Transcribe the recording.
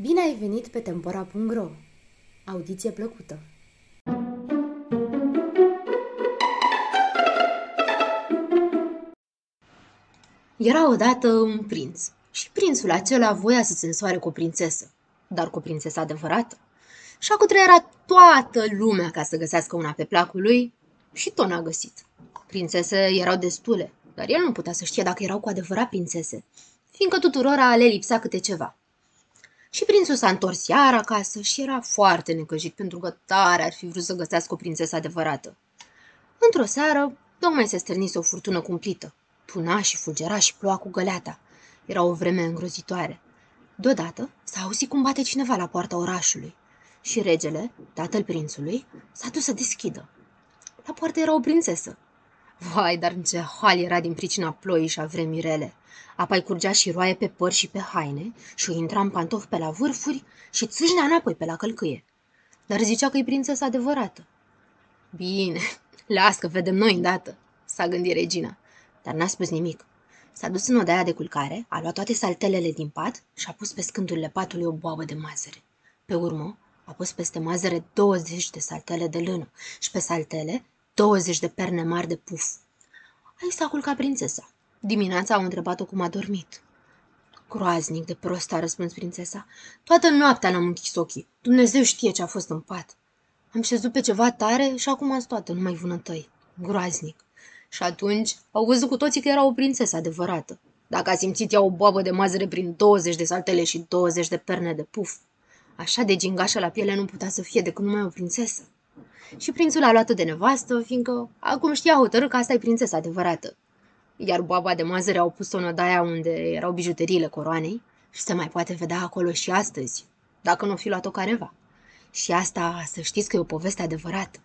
Bine ai venit pe Tempora.ro! Audiție plăcută! Era odată un prinț și prințul acela voia să se însoare cu o prințesă, dar cu o prințesă adevărată. Și a era toată lumea ca să găsească una pe placul lui și tot n-a găsit. Prințese erau destule, dar el nu putea să știe dacă erau cu adevărat prințese, fiindcă tuturora le lipsea câte ceva. Și prințul s-a întors iar acasă și era foarte necăjit pentru că tare ar fi vrut să găsească o prințesă adevărată. Într-o seară, tocmai se stârnise o furtună cumplită. Tuna și fulgera și ploua cu găleata. Era o vreme îngrozitoare. Deodată s-a auzit cum bate cineva la poarta orașului. Și regele, tatăl prințului, s-a dus să deschidă. La poartă era o prințesă. Vai, dar ce hal era din pricina ploii și a vremii rele. Apoi curgea și roaie pe păr și pe haine și intra în pantofi pe la vârfuri și țâșnea înapoi pe la călcâie. Dar zicea că e prințesa adevărată. Bine, las că vedem noi îndată, s-a gândit regina, dar n-a spus nimic. S-a dus în odaia de culcare, a luat toate saltelele din pat și a pus pe scândurile patului o boabă de mazăre. Pe urmă, a pus peste mazăre 20 de saltele de lână și pe saltele 20 de perne mari de puf. Aici s-a culcat prințesa. Dimineața au întrebat-o cum a dormit. Groaznic de prost, a răspuns prințesa. Toată noaptea n-am închis ochii. Dumnezeu știe ce a fost în pat. Am șezut pe ceva tare și acum am toată, numai vânătăi. Groaznic. Și atunci au văzut cu toții că era o prințesă adevărată. Dacă a simțit ea o boabă de mazăre prin 20 de saltele și 20 de perne de puf, așa de gingașă la piele nu putea să fie decât numai o prințesă. Și prințul a luat-o de nevastă, fiindcă acum știa hotărât că asta e prințesa adevărată. Iar boaba de mazăre au pus-o în odaia unde erau bijuteriile coroanei și se mai poate vedea acolo și astăzi, dacă nu fi luat-o careva. Și asta să știți că e o poveste adevărată.